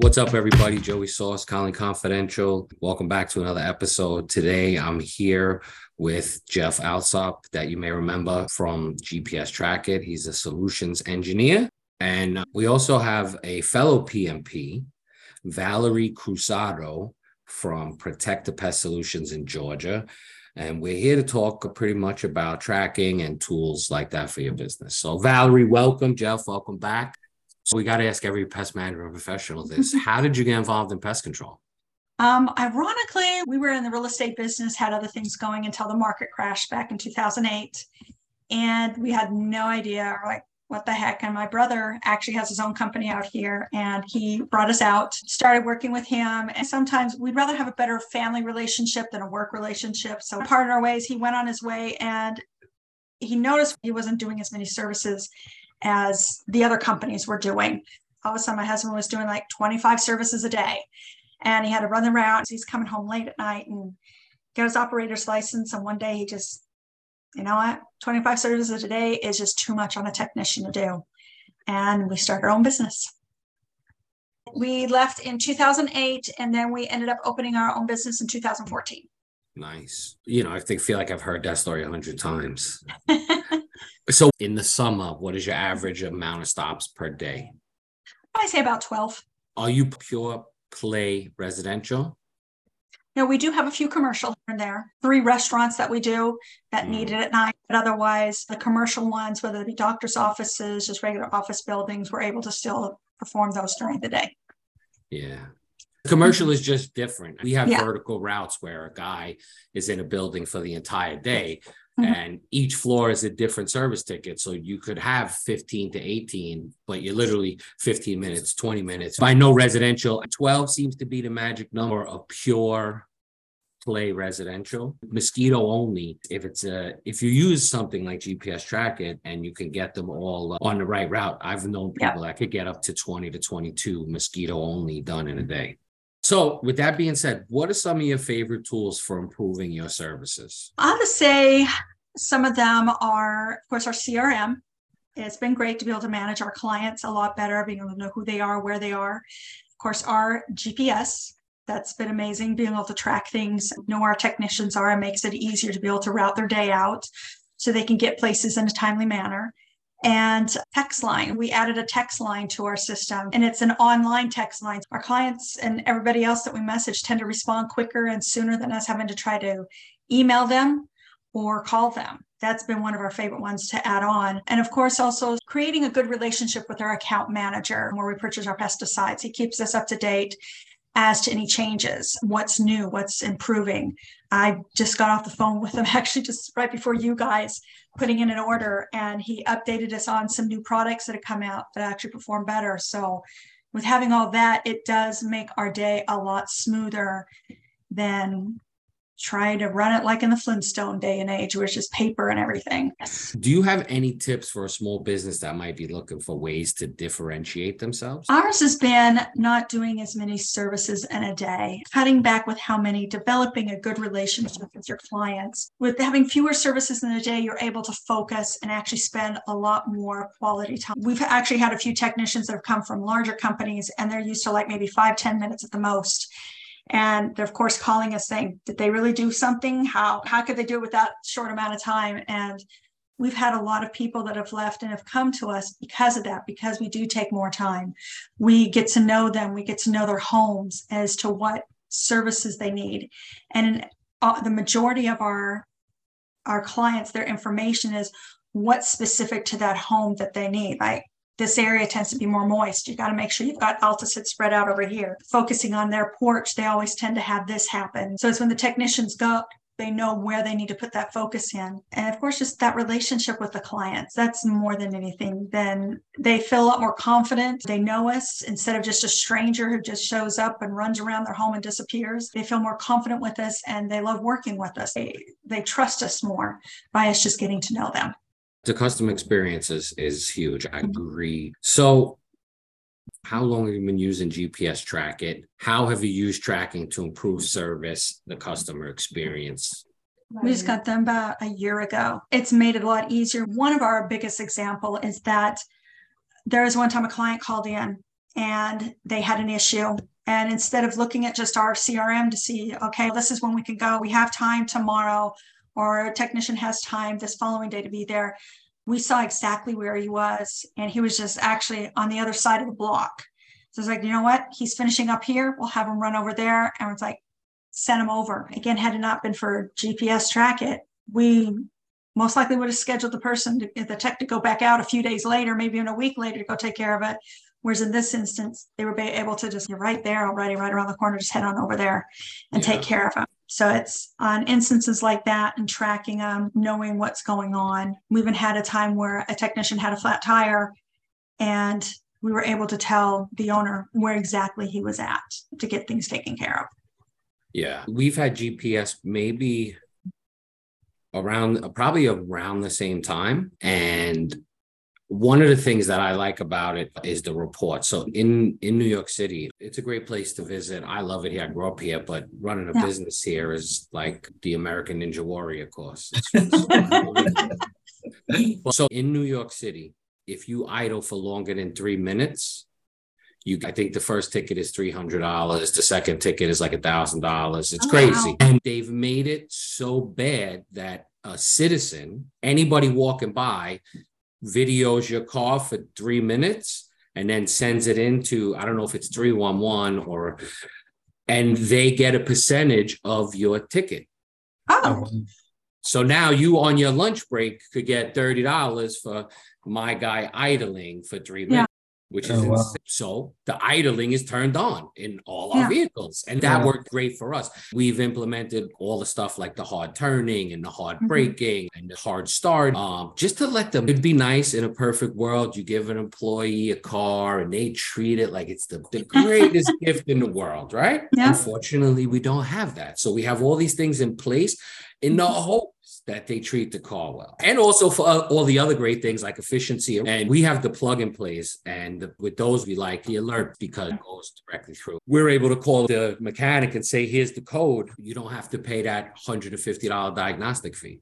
What's up, everybody? Joey Sauce, Colony Confidential. Welcome back to another episode. Today, I'm here with Jeff Alsop, that you may remember from GPS Track It. He's a solutions engineer. And we also have a fellow PMP, Valerie Cruzado from Protective Pest Solutions in Georgia. And we're here to talk pretty much about tracking and tools like that for your business. So, Valerie, welcome. Jeff, welcome back. So we got to ask every pest management professional this. How did you get involved in pest control? Um, ironically, we were in the real estate business, had other things going until the market crashed back in 2008. And we had no idea, like, what the heck? And my brother actually has his own company out here and he brought us out, started working with him. And sometimes we'd rather have a better family relationship than a work relationship. So, part in our ways, he went on his way and he noticed he wasn't doing as many services as the other companies were doing. All of a sudden, my husband was doing like 25 services a day and he had to run the routes. He's coming home late at night and got his operator's license. And one day he just, you know what, 25 services a day is just too much on a technician to do. And we started our own business. We left in 2008 and then we ended up opening our own business in 2014. Nice. You know, I think feel like I've heard that story a hundred times. So in the summer, what is your average amount of stops per day? I say about 12. Are you pure play residential? No, we do have a few commercial here and there. Three restaurants that we do that mm. need it at night. But otherwise, the commercial ones, whether it be doctor's offices, just regular office buildings, we're able to still perform those during the day. Yeah. Commercial is just different. We have yeah. vertical routes where a guy is in a building for the entire day, mm-hmm. and each floor is a different service ticket. So you could have 15 to 18, but you're literally 15 minutes, 20 minutes. By no residential, 12 seems to be the magic number of pure play residential mosquito only if it's a if you use something like gps track it and you can get them all on the right route i've known people that could get up to 20 to 22 mosquito only done in a day so, with that being said, what are some of your favorite tools for improving your services? I would say some of them are, of course, our CRM. It's been great to be able to manage our clients a lot better, being able to know who they are, where they are. Of course, our GPS. That's been amazing, being able to track things, know where our technicians are, and makes it easier to be able to route their day out so they can get places in a timely manner and text line. We added a text line to our system and it's an online text line. Our clients and everybody else that we message tend to respond quicker and sooner than us having to try to email them or call them. That's been one of our favorite ones to add on. And of course, also creating a good relationship with our account manager where we purchase our pesticides. He keeps us up to date as to any changes, what's new, what's improving. I just got off the phone with him actually just right before you guys putting in an order, and he updated us on some new products that have come out that actually perform better. So, with having all that, it does make our day a lot smoother than try to run it like in the Flintstone day and age, which is paper and everything. Do you have any tips for a small business that might be looking for ways to differentiate themselves? Ours has been not doing as many services in a day, cutting back with how many, developing a good relationship with your clients. With having fewer services in a day, you're able to focus and actually spend a lot more quality time. We've actually had a few technicians that have come from larger companies and they're used to like maybe five, ten minutes at the most and they're of course calling us saying did they really do something? How how could they do it with that short amount of time? And we've had a lot of people that have left and have come to us because of that because we do take more time. We get to know them. We get to know their homes as to what services they need. And in, uh, the majority of our our clients their information is what's specific to that home that they need. Like this area tends to be more moist. You got to make sure you've got Altosid spread out over here. Focusing on their porch, they always tend to have this happen. So it's when the technicians go, they know where they need to put that focus in. And of course, just that relationship with the clients. That's more than anything. Then they feel a lot more confident. They know us instead of just a stranger who just shows up and runs around their home and disappears. They feel more confident with us and they love working with us. They, they trust us more by us just getting to know them the customer experience is, is huge. I mm-hmm. agree. So, how long have you been using GPS Track It? How have you used tracking to improve service, the customer experience? We just got them about a year ago. It's made it a lot easier. One of our biggest example is that there was one time a client called in and they had an issue. And instead of looking at just our CRM to see, okay, this is when we can go, we have time tomorrow, or a technician has time this following day to be there, we saw exactly where he was. And he was just actually on the other side of the block. So it's like, you know what? He's finishing up here. We'll have him run over there. And it's like, send him over. Again, had it not been for GPS track it, we most likely would have scheduled the person, to, the tech to go back out a few days later, maybe in a week later to go take care of it. Whereas in this instance, they were able to just, you're right there already, right around the corner, just head on over there and yeah. take care of them. So it's on instances like that and tracking them, knowing what's going on. We even had a time where a technician had a flat tire and we were able to tell the owner where exactly he was at to get things taken care of. Yeah. We've had GPS maybe around probably around the same time. And one of the things that I like about it is the report. So in in New York City, it's a great place to visit. I love it here. I grew up here, but running a yeah. business here is like the American Ninja Warrior course. so in New York City, if you idle for longer than three minutes, you I think the first ticket is three hundred dollars. The second ticket is like a thousand dollars. It's oh, crazy, wow. and they've made it so bad that a citizen, anybody walking by, videos your car for three minutes and then sends it into I don't know if it's three one one or, and they get a percentage of your ticket. Oh. So now you on your lunch break could get thirty dollars for my guy idling for three minutes which is oh, wow. so the idling is turned on in all our yeah. vehicles and that yeah. worked great for us we've implemented all the stuff like the hard turning and the hard mm-hmm. braking and the hard start um, just to let them it'd be nice in a perfect world you give an employee a car and they treat it like it's the, the greatest gift in the world right yeah. unfortunately we don't have that so we have all these things in place in the mm-hmm. hope that they treat the car well. And also for uh, all the other great things like efficiency. And we have the plug and plays. And with those, we like the alert because it goes directly through. We're able to call the mechanic and say, here's the code. You don't have to pay that $150 diagnostic fee.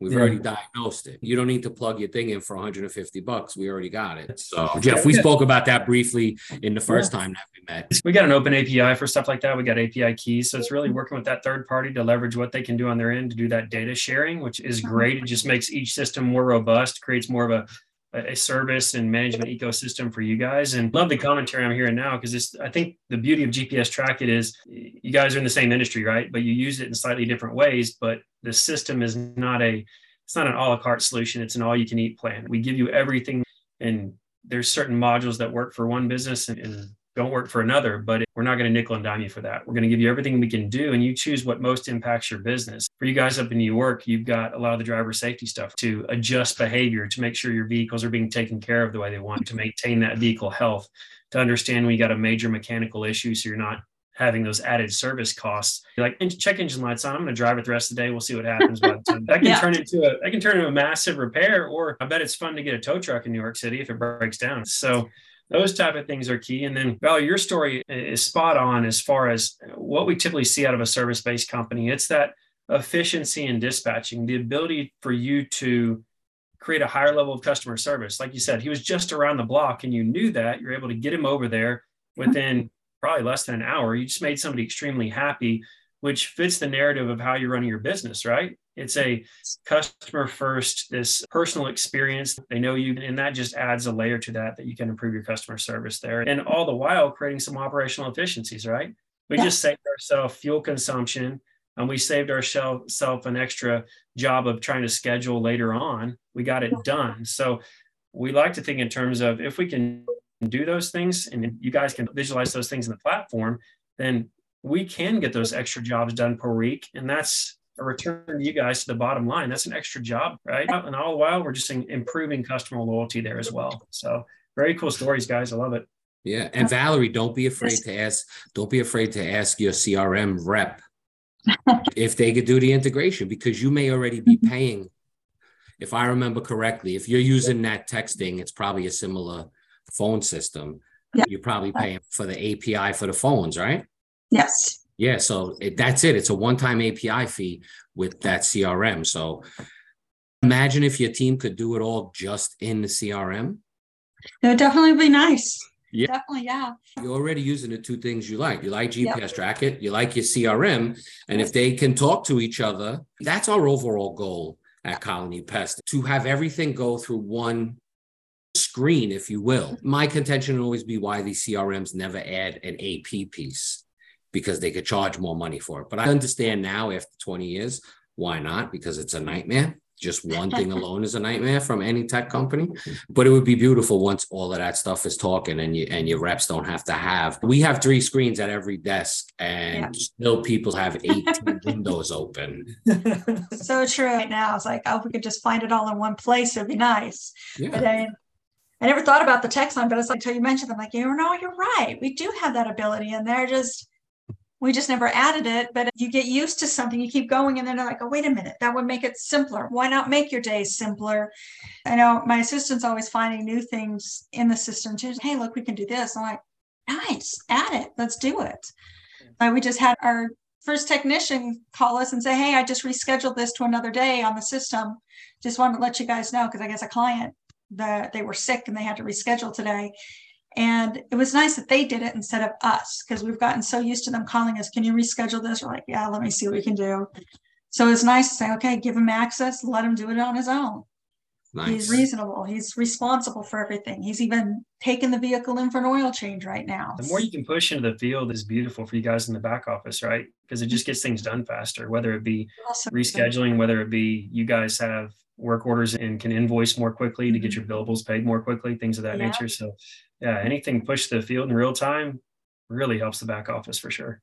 We've yeah. already diagnosed it. You don't need to plug your thing in for 150 bucks. We already got it. So, Jeff, we spoke about that briefly in the first yeah. time that we met. We got an open API for stuff like that. We got API keys. So it's really working with that third party to leverage what they can do on their end to do that data sharing, which is great. It just makes each system more robust, creates more of a a service and management ecosystem for you guys. And love the commentary i'm hearing now because i think the beauty of gps track it is you guys are in the same industry right? But you use it in slightly different ways but the system is not a it's not an a la carte solution. It's an all you can eat plan. We give you everything and there's certain modules that work for one business and, and don't work for another, but we're not going to nickel and dime you for that. We're going to give you everything we can do, and you choose what most impacts your business. For you guys up in New York, you've got a lot of the driver safety stuff to adjust behavior to make sure your vehicles are being taken care of the way they want to maintain that vehicle health, to understand when you got a major mechanical issue, so you're not having those added service costs. You're like, check engine lights on. I'm going to drive it the rest of the day. We'll see what happens. But that can yeah. turn into a that can turn into a massive repair. Or I bet it's fun to get a tow truck in New York City if it breaks down. So those type of things are key. And then, Valerie, your story is spot on as far as what we typically see out of a service based company. It's that efficiency in dispatching, the ability for you to create a higher level of customer service. Like you said, he was just around the block and you knew that you're able to get him over there mm-hmm. within probably less than an hour. You just made somebody extremely happy, which fits the narrative of how you're running your business, right? It's a customer first, this personal experience. They know you, and that just adds a layer to that that you can improve your customer service there. And all the while creating some operational efficiencies, right? We yeah. just saved ourselves fuel consumption and we saved ourselves an extra job of trying to schedule later on. We got it done. So we like to think in terms of if we can do those things and you guys can visualize those things in the platform, then we can get those extra jobs done per week. And that's a return to you guys to the bottom line. That's an extra job, right? And all the while, we're just improving customer loyalty there as well. So very cool stories, guys. I love it. Yeah. And Valerie, don't be afraid to ask, don't be afraid to ask your CRM rep if they could do the integration because you may already be mm-hmm. paying. If I remember correctly, if you're using that texting, it's probably a similar phone system. Yeah. You're probably paying for the API for the phones, right? Yes. Yeah, so it, that's it. It's a one-time API fee with that CRM. So imagine if your team could do it all just in the CRM. It would definitely be nice. Yeah. Definitely, yeah. You're already using the two things you like. You like GPS yep. track it, you like your CRM. And if they can talk to each other, that's our overall goal at Colony Pest to have everything go through one screen, if you will. My contention will always be why these CRMs never add an AP piece because they could charge more money for it. But I understand now after 20 years, why not? Because it's a nightmare. Just one thing alone is a nightmare from any tech company. But it would be beautiful once all of that stuff is talking and you and your reps don't have to have. We have three screens at every desk, and yeah. still people have 18 windows open. So true. Right now, it's like, oh, if we could just find it all in one place, it'd be nice. Yeah. But I, I never thought about the text line, but it's like until you mentioned, I'm like, you know, you're right. We do have that ability, and they're just we just never added it. But you get used to something, you keep going, and then they're like, oh, wait a minute, that would make it simpler. Why not make your days simpler? I know my assistant's always finding new things in the system too. Hey, look, we can do this. I'm like, nice, add it. Let's do it. Uh, we just had our first technician call us and say, hey, I just rescheduled this to another day on the system. Just wanted to let you guys know because I guess a client that they were sick and they had to reschedule today. And it was nice that they did it instead of us because we've gotten so used to them calling us, can you reschedule this? We're like, yeah, let me see what we can do. So it's nice to say, okay, give him access, let him do it on his own. Nice. He's reasonable. He's responsible for everything. He's even taken the vehicle in for an oil change right now. The more you can push into the field is beautiful for you guys in the back office, right? Because it just gets things done faster, whether it be awesome. rescheduling, whether it be you guys have work orders and can invoice more quickly to get your mm-hmm. billables paid more quickly, things of that yeah. nature. So yeah, anything push the field in real time really helps the back office for sure.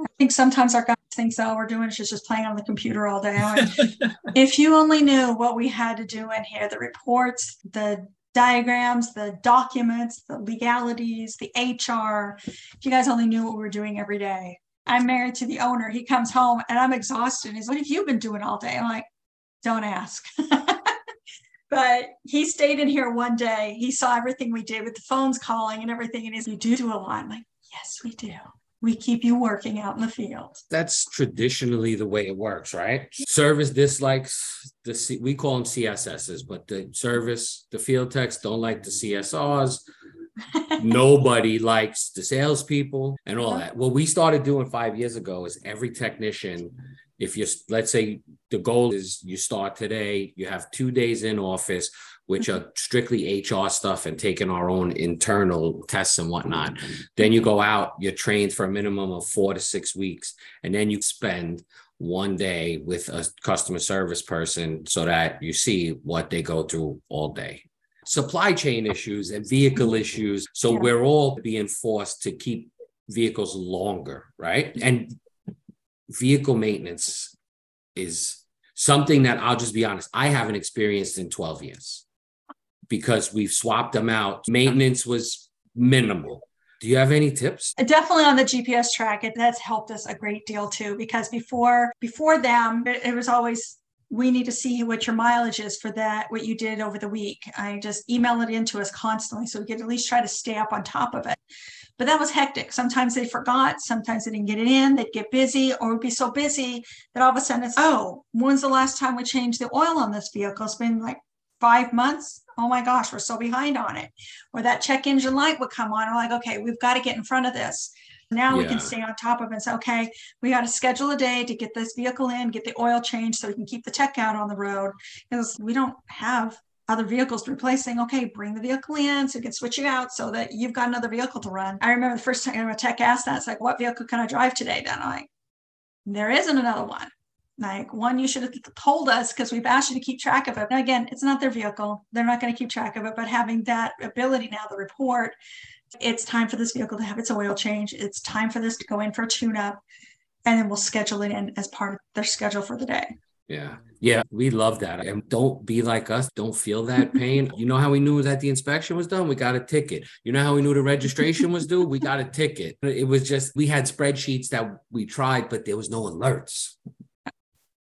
I think sometimes our guys think all we're doing is just playing on the computer all day. if you only knew what we had to do in here, the reports, the diagrams, the documents, the legalities, the HR, if you guys only knew what we were doing every day. I'm married to the owner. He comes home and I'm exhausted. He's like, What have you been doing all day? I'm like, Don't ask. but he stayed in here one day. He saw everything we did with the phones calling and everything. And he's, You do do a lot. I'm like, Yes, we do we keep you working out in the field. That's traditionally the way it works, right? Service dislikes the C- we call them CSSs, but the service, the field techs don't like the CSRs. Nobody likes the salespeople and all that. What we started doing five years ago is every technician, if you let's say the goal is you start today, you have two days in office which are mm-hmm. strictly HR stuff and taking our own internal tests and whatnot. Mm-hmm. Then you go out, you're trained for a minimum of four to six weeks, and then you spend one day with a customer service person so that you see what they go through all day. Supply chain issues and vehicle issues. So yeah. we're all being forced to keep vehicles longer, right? And vehicle maintenance is something that I'll just be honest, I haven't experienced in 12 years because we've swapped them out. Maintenance was minimal. Do you have any tips? Definitely on the GPS track, it that's helped us a great deal too. Because before before them, it, it was always we need to see what your mileage is for that, what you did over the week. I just email it into us constantly so we could at least try to stay up on top of it. But that was hectic. Sometimes they forgot, sometimes they didn't get it in, they'd get busy, or would be so busy that all of a sudden it's, oh, when's the last time we changed the oil on this vehicle? It's been like five months oh my gosh, we're so behind on it. Or that check engine light would come on. I'm like, okay, we've got to get in front of this. Now yeah. we can stay on top of it and say, okay, we got to schedule a day to get this vehicle in, get the oil changed so we can keep the tech out on the road because we don't have other vehicles replacing. Okay, bring the vehicle in so you can switch it out so that you've got another vehicle to run. I remember the first time a tech asked that, it's like, what vehicle can I drive today? Then I'm like, there isn't another one. Like one, you should have told us because we've asked you to keep track of it. Now, again, it's not their vehicle. They're not going to keep track of it, but having that ability now, the report, it's time for this vehicle to have its oil change. It's time for this to go in for a tune up. And then we'll schedule it in as part of their schedule for the day. Yeah. Yeah. We love that. And don't be like us. Don't feel that pain. you know how we knew that the inspection was done? We got a ticket. You know how we knew the registration was due? We got a ticket. It was just, we had spreadsheets that we tried, but there was no alerts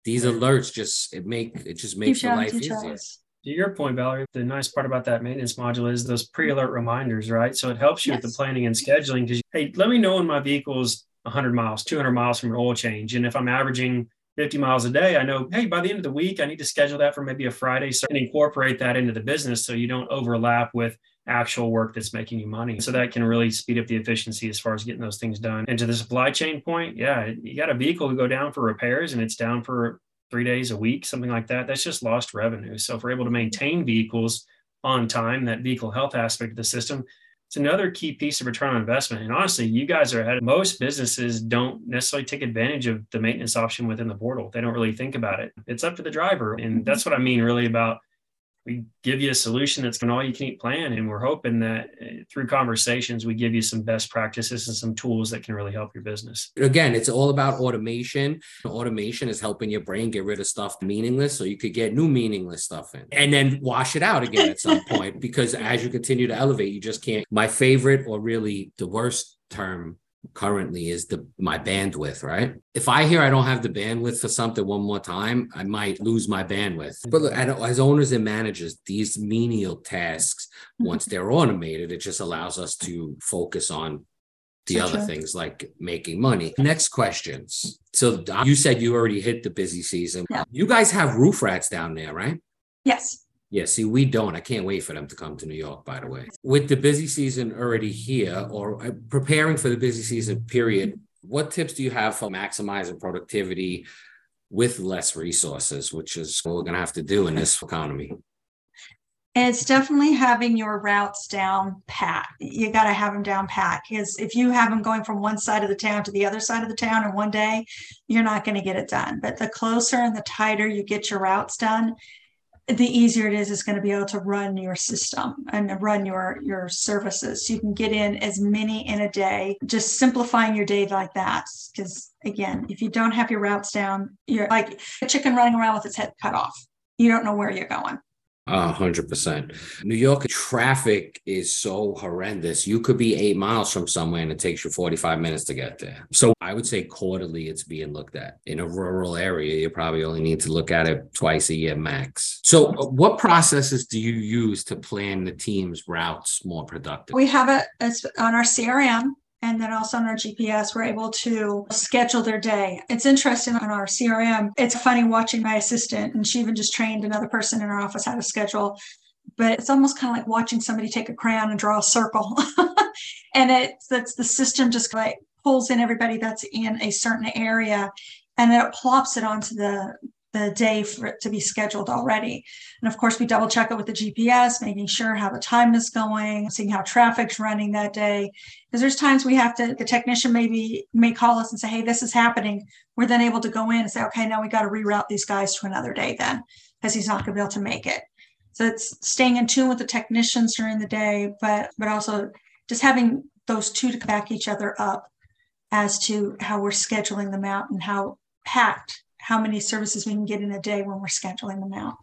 these alerts just it make it just makes your life easier. To your point, Valerie, the nice part about that maintenance module is those pre-alert reminders, right? So it helps you yes. with the planning and scheduling because hey, let me know when my vehicle is 100 miles, 200 miles from an oil change, and if I'm averaging 50 miles a day, I know, hey, by the end of the week, I need to schedule that for maybe a Friday. So and incorporate that into the business so you don't overlap with actual work that's making you money. So that can really speed up the efficiency as far as getting those things done. And to the supply chain point, yeah, you got a vehicle to go down for repairs and it's down for three days a week, something like that. That's just lost revenue. So if we're able to maintain vehicles on time, that vehicle health aspect of the system, it's another key piece of return on investment. And honestly, you guys are ahead. Most businesses don't necessarily take advantage of the maintenance option within the portal. They don't really think about it. It's up to the driver. And that's what I mean really about we give you a solution that's an all you can eat plan and we're hoping that eh, through conversations we give you some best practices and some tools that can really help your business. Again it's all about automation. Automation is helping your brain get rid of stuff meaningless so you could get new meaningless stuff in. And then wash it out again at some point because as you continue to elevate you just can't my favorite or really the worst term currently is the my bandwidth, right? If I hear I don't have the bandwidth for something one more time, I might lose my bandwidth. But look, as owners and managers, these menial tasks, mm-hmm. once they're automated, it just allows us to focus on the so other true. things like making money. Next questions. So you said you already hit the busy season. Yeah. You guys have roof rats down there, right? Yes. Yeah, see, we don't. I can't wait for them to come to New York, by the way. With the busy season already here or uh, preparing for the busy season period, what tips do you have for maximizing productivity with less resources, which is what we're going to have to do in this economy? It's definitely having your routes down pat. You got to have them down pat because if you have them going from one side of the town to the other side of the town in one day, you're not going to get it done. But the closer and the tighter you get your routes done, the easier it is it's going to be able to run your system and run your your services. So you can get in as many in a day. Just simplifying your day like that because again if you don't have your routes down you're like a chicken running around with its head cut off. You don't know where you're going a hundred percent. New York traffic is so horrendous. You could be eight miles from somewhere and it takes you 45 minutes to get there. So I would say quarterly it's being looked at. In a rural area, you probably only need to look at it twice a year max. So uh, what processes do you use to plan the team's routes more productive? We have it on our CRM and then also on our GPS, we're able to schedule their day. It's interesting on our CRM. It's funny watching my assistant, and she even just trained another person in our office how to schedule. But it's almost kind of like watching somebody take a crayon and draw a circle. and it's that's the system just like pulls in everybody that's in a certain area and then it plops it onto the the day for it to be scheduled already. And of course, we double check it with the GPS, making sure how the time is going, seeing how traffic's running that day. Because there's times we have to, the technician maybe may call us and say, hey, this is happening. We're then able to go in and say, okay, now we got to reroute these guys to another day then, because he's not going to be able to make it. So it's staying in tune with the technicians during the day, but but also just having those two to back each other up as to how we're scheduling them out and how packed how many services we can get in a day when we're scheduling them out.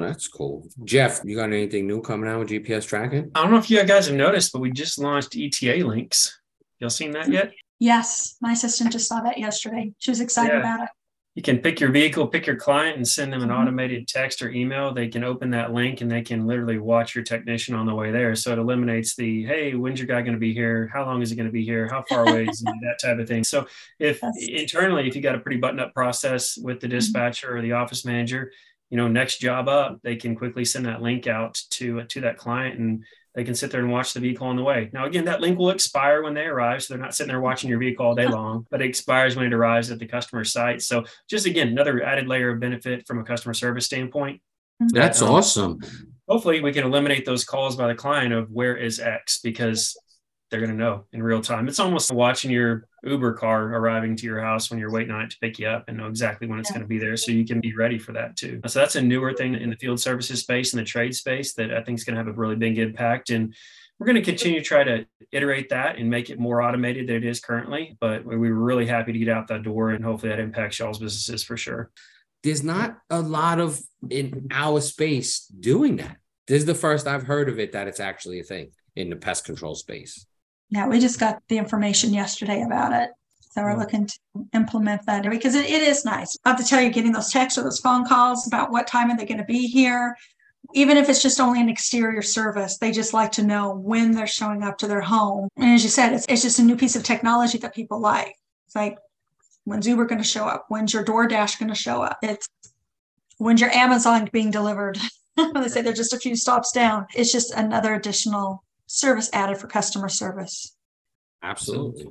That's cool. Jeff, you got anything new coming out with GPS Track It? I don't know if you guys have noticed, but we just launched ETA links. Y'all seen that yet? Yes. My assistant just saw that yesterday. She was excited yeah. about it you can pick your vehicle, pick your client, and send them an mm-hmm. automated text or email. They can open that link and they can literally watch your technician on the way there. So it eliminates the hey, when's your guy going to be here? How long is he going to be here? How far away is he? That type of thing. So if That's... internally, if you got a pretty buttoned up process with the mm-hmm. dispatcher or the office manager, you know, next job up, they can quickly send that link out to to that client and they can sit there and watch the vehicle on the way. Now, again, that link will expire when they arrive. So they're not sitting there watching your vehicle all day long, but it expires when it arrives at the customer site. So just again, another added layer of benefit from a customer service standpoint. That's um, awesome. Hopefully we can eliminate those calls by the client of where is X because they're going to know in real time. It's almost watching your Uber car arriving to your house when you're waiting on it to pick you up and know exactly when it's yeah. going to be there so you can be ready for that too. So that's a newer thing in the field services space and the trade space that I think is going to have a really big impact. And we're going to continue to try to iterate that and make it more automated than it is currently. But we were really happy to get out that door and hopefully that impacts y'all's businesses for sure. There's not a lot of in our space doing that. This is the first I've heard of it that it's actually a thing in the pest control space. Yeah, we just got the information yesterday about it. So we're looking to implement that because it, it is nice. I have to tell you, getting those texts or those phone calls about what time are they going to be here, even if it's just only an exterior service, they just like to know when they're showing up to their home. And as you said, it's, it's just a new piece of technology that people like. It's like, when's Uber going to show up? When's your DoorDash going to show up? It's when's your Amazon being delivered? they say they're just a few stops down. It's just another additional service added for customer service. Absolutely.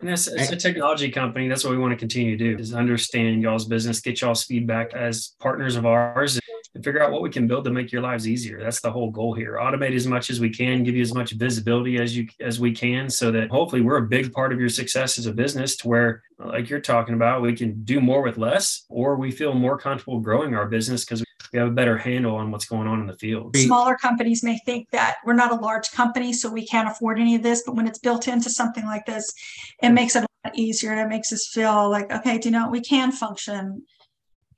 And that's it's a technology company. That's what we want to continue to do is understand y'all's business, get y'all's feedback as partners of ours and figure out what we can build to make your lives easier. That's the whole goal here. Automate as much as we can, give you as much visibility as you as we can so that hopefully we're a big part of your success as a business to where like you're talking about, we can do more with less or we feel more comfortable growing our business because we have a better handle on what's going on in the field. Smaller companies may think that we're not a large company, so we can't afford any of this. But when it's built into something like this, it makes it a lot easier and it makes us feel like, okay, do you know, we can function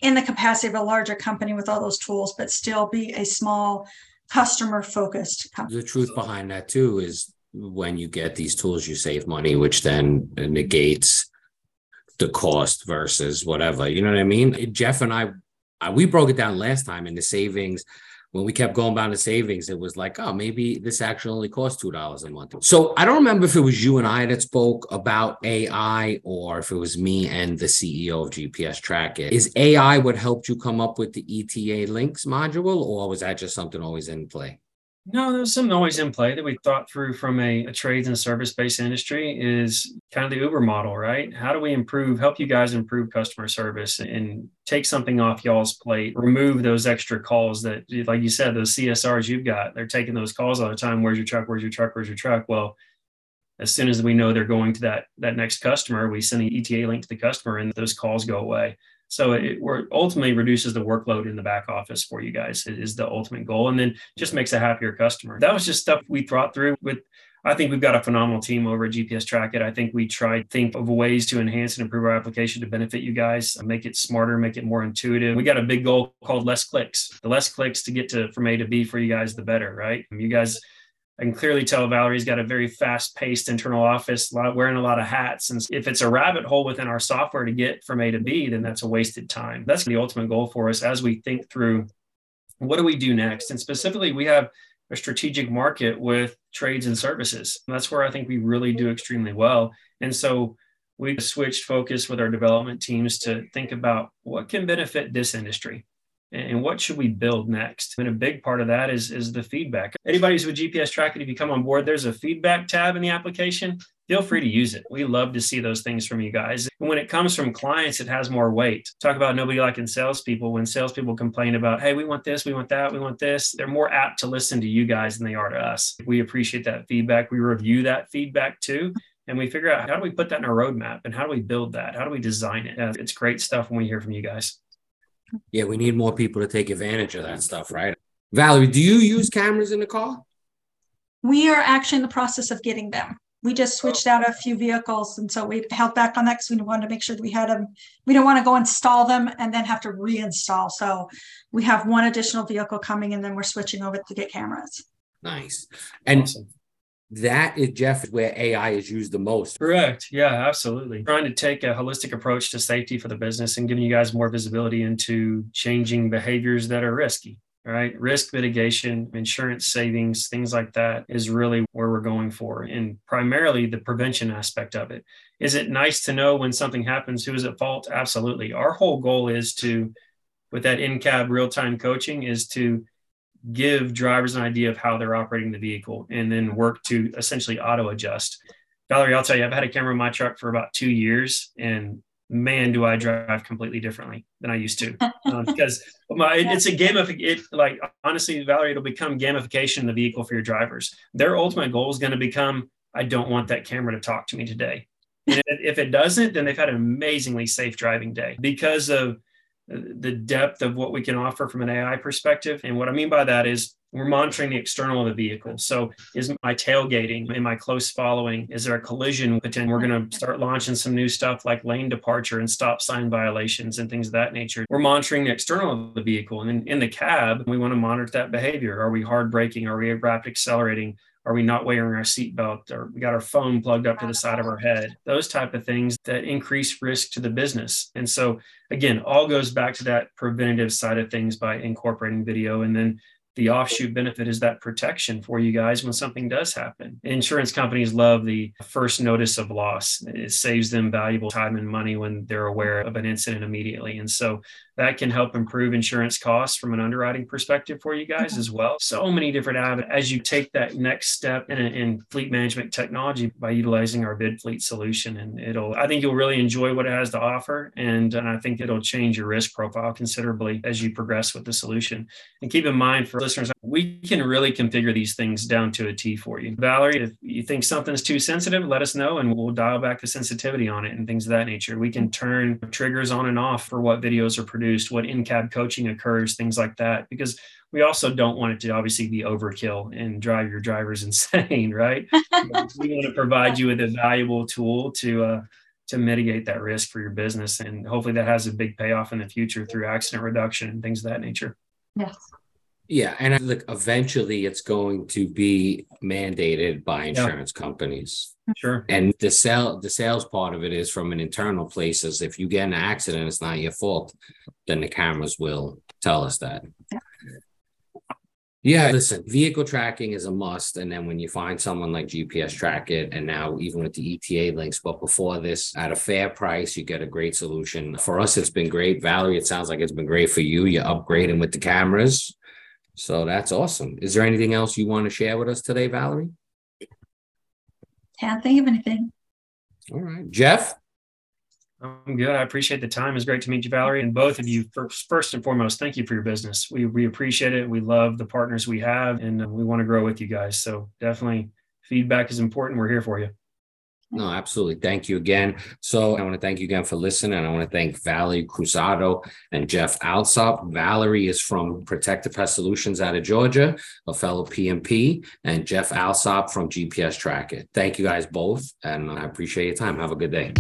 in the capacity of a larger company with all those tools, but still be a small customer focused company. The truth behind that too is when you get these tools, you save money, which then negates the cost versus whatever. You know what I mean? Jeff and I, we broke it down last time in the savings when we kept going down the savings, it was like, oh, maybe this actually only costs two dollars a month. So I don't remember if it was you and I that spoke about AI or if it was me and the CEO of GPS Track It. Is AI what helped you come up with the ETA links module, or was that just something always in play? No, there's some noise in play that we thought through from a, a trades and service based industry is kind of the Uber model, right? How do we improve, help you guys improve customer service and take something off y'all's plate, remove those extra calls that, like you said, those CSRs you've got, they're taking those calls all the time. Where's your truck? Where's your truck? Where's your truck? Well, as soon as we know they're going to that that next customer, we send the ETA link to the customer and those calls go away. So it ultimately reduces the workload in the back office for you guys is the ultimate goal, and then just makes a happier customer. That was just stuff we thought through with. I think we've got a phenomenal team over at GPS Track It. I think we tried think of ways to enhance and improve our application to benefit you guys, make it smarter, make it more intuitive. We got a big goal called less clicks. The less clicks to get to from A to B for you guys, the better, right? You guys I can clearly tell Valerie's got a very fast paced internal office, wearing a lot of hats. And if it's a rabbit hole within our software to get from A to B, then that's a wasted time. That's the ultimate goal for us as we think through what do we do next? And specifically, we have a strategic market with trades and services. And that's where I think we really do extremely well. And so we switched focus with our development teams to think about what can benefit this industry and what should we build next? And a big part of that is is the feedback. Anybody who's with GPS Track It if you come on board there's a feedback tab in the application. Feel free to use it. We love to see those things from you guys. And when it comes from clients it has more weight. Talk about nobody liking salespeople when salespeople complain about hey we want this we want that we want this. They're more apt to listen to you guys than they are to us. We appreciate that feedback. We review that feedback too. And we figure out how do we put that in our roadmap and how do we build that? How do we design it? It's great stuff when we hear from you guys yeah, we need more people to take advantage of that stuff, right? Valerie, do you use cameras in the car? We are actually in the process of getting them. We just oh. switched out a few vehicles, and so we held back on that because we wanted to make sure that we had them. We don't want to go install them and then have to reinstall. So we have one additional vehicle coming, and then we're switching over to get cameras. Nice. And awesome that is Jeff where AI is used the most. Correct. Yeah, absolutely. Trying to take a holistic approach to safety for the business and giving you guys more visibility into changing behaviors that are risky. Right. Risk mitigation, insurance savings, things like that is really where we're going for. And primarily the prevention aspect of it. Is it nice to know when something happens who is at fault? Absolutely. Our whole goal is to, with that in cab real time coaching, is to give drivers an idea of how they're operating the vehicle and then work to essentially auto adjust. Valerie, I'll tell you, I've had a camera in my truck for about two years and man, do I drive completely differently than I used to um, because my, it's a game of it. Like honestly, Valerie, it'll become gamification in the vehicle for your drivers. Their ultimate goal is going to become, I don't want that camera to talk to me today. And if it doesn't, then they've had an amazingly safe driving day because of the depth of what we can offer from an AI perspective. And what I mean by that is we're monitoring the external of the vehicle. So is my tailgating, am I close following? Is there a collision potential? We're going to start launching some new stuff like lane departure and stop sign violations and things of that nature. We're monitoring the external of the vehicle. And in, in the cab, we want to monitor that behavior. Are we hard braking? Are we rapid accelerating? Are we not wearing our seatbelt? Or we got our phone plugged up to the side of our head? Those type of things that increase risk to the business. And so again, all goes back to that preventative side of things by incorporating video. And then the offshoot benefit is that protection for you guys when something does happen. Insurance companies love the first notice of loss. It saves them valuable time and money when they're aware of an incident immediately. And so that can help improve insurance costs from an underwriting perspective for you guys as well. So many different avenues as you take that next step in, in fleet management technology by utilizing our VidFleet solution. And it'll, I think you'll really enjoy what it has to offer. And, and I think it'll change your risk profile considerably as you progress with the solution. And keep in mind for listeners, we can really configure these things down to a T for you. Valerie, if you think something's too sensitive, let us know and we'll dial back the sensitivity on it and things of that nature. We can turn triggers on and off for what videos are produced, what in-cab coaching occurs, things like that. Because we also don't want it to obviously be overkill and drive your drivers insane, right? we want to provide you with a valuable tool to uh, to mitigate that risk for your business, and hopefully that has a big payoff in the future through accident reduction and things of that nature. Yes. Yeah, and look, eventually it's going to be mandated by insurance yeah. companies. Sure. And the sell the sales part of it is from an internal place. As if you get an accident, it's not your fault, then the cameras will tell us that. Yeah. Yeah, listen, vehicle tracking is a must. And then when you find someone like GPS Track It, and now even with the ETA links, but before this, at a fair price, you get a great solution. For us, it's been great. Valerie, it sounds like it's been great for you. You're upgrading with the cameras. So that's awesome. Is there anything else you want to share with us today, Valerie? Can't think of anything. All right. Jeff? I'm good. I appreciate the time. It's great to meet you, Valerie, and both of you. First, first and foremost, thank you for your business. We we appreciate it. We love the partners we have, and we want to grow with you guys. So definitely, feedback is important. We're here for you. No, absolutely. Thank you again. So I want to thank you again for listening. I want to thank Valerie Cruzado and Jeff Alsop. Valerie is from Protective Pest Solutions out of Georgia, a fellow PMP, and Jeff Alsop from GPS Track It. Thank you guys both, and I appreciate your time. Have a good day.